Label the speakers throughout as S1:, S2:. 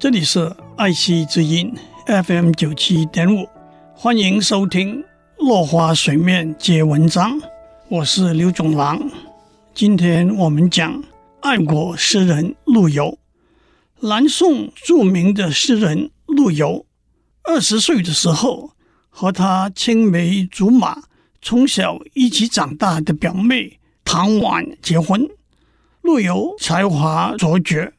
S1: 这里是爱惜之音 FM 九七点五，欢迎收听《落花水面皆文章》，我是刘总郎。今天我们讲爱国诗人陆游。南宋著名的诗人陆游，二十岁的时候，和他青梅竹马、从小一起长大的表妹唐婉结婚。陆游才华卓绝。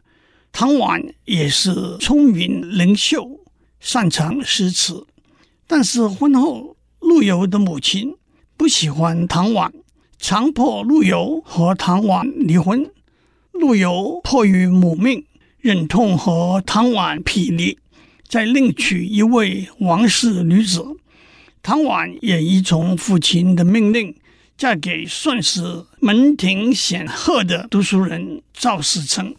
S1: 唐婉也是聪明灵秀，擅长诗词，但是婚后陆游的母亲不喜欢唐婉，强迫陆游和唐婉离婚。陆游迫于母命，忍痛和唐婉匹离，再另娶一位王氏女子。唐婉也依从父亲的命令，嫁给算是门庭显赫的读书人赵士诚。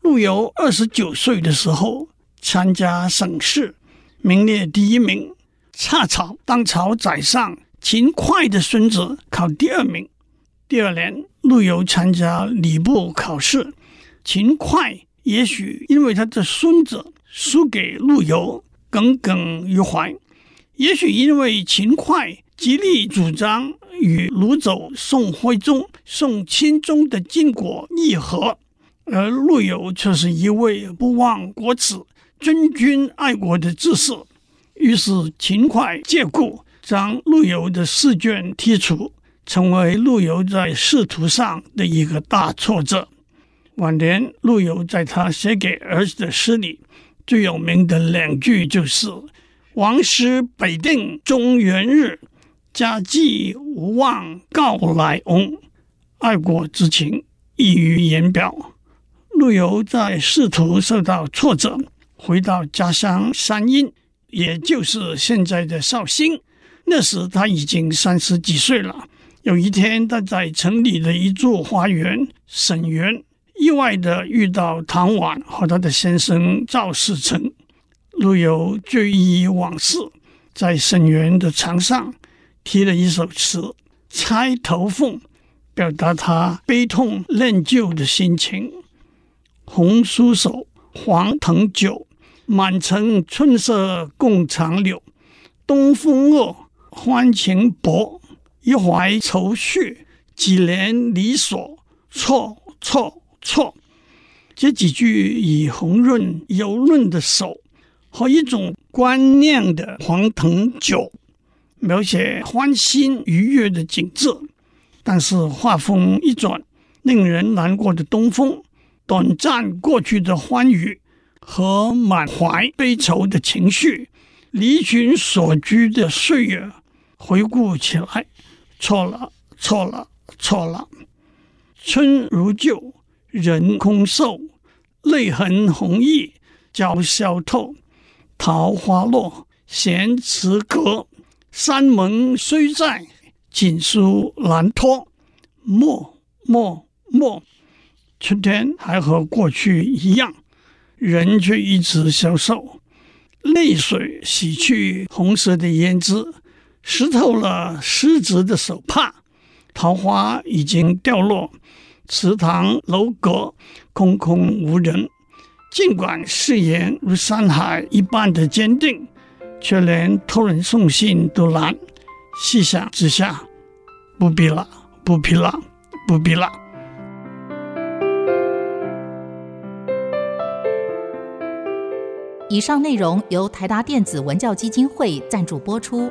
S1: 陆游二十九岁的时候参加省试，名列第一名，恰巧当朝宰相秦桧的孙子考第二名。第二年，陆游参加礼部考试，秦桧也许因为他的孙子输给陆游耿耿于怀，也许因为秦桧极力主张与掳走宋徽宗、宋钦宗的经国议和。而陆游却是一位不忘国耻、尊君爱国的志士，于是秦桧借故将陆游的试卷剔除，成为陆游在仕途上的一个大挫折。晚年，陆游在他写给儿子的诗里，最有名的两句就是“王师北定中原日，家祭无忘告乃翁”，爱国之情溢于言表。陆游在仕途受到挫折，回到家乡山阴，也就是现在的绍兴。那时他已经三十几岁了。有一天，他在城里的一座花园沈园，意外地遇到唐婉和他的先生赵士诚。陆游追忆往事，在沈园的墙上题了一首词《钗头凤》，表达他悲痛恋旧的心情。红酥手，黄藤酒，满城春色共长柳。东风恶，欢情薄，一怀愁绪，几年离索，错错错。这几句以红润油润的手和一种观念的黄藤酒，描写欢欣愉悦的景致。但是画风一转，令人难过的东风。短暂过去的欢愉和满怀悲愁的情绪，离群所居的岁月，回顾起来，错了，错了，错了。春如旧，人空瘦，泪痕红浥鲛绡透。桃花落，闲池阁，山盟虽在，锦书难托。默默默。春天还和过去一样，人却一直消瘦。泪水洗去红色的胭脂，湿透了湿直的手帕。桃花已经掉落，池塘楼阁空空无人。尽管誓言如山海一般的坚定，却连托人送信都难。细想之下，不必了，不必了，不必了。
S2: 以上内容由台达电子文教基金会赞助播出。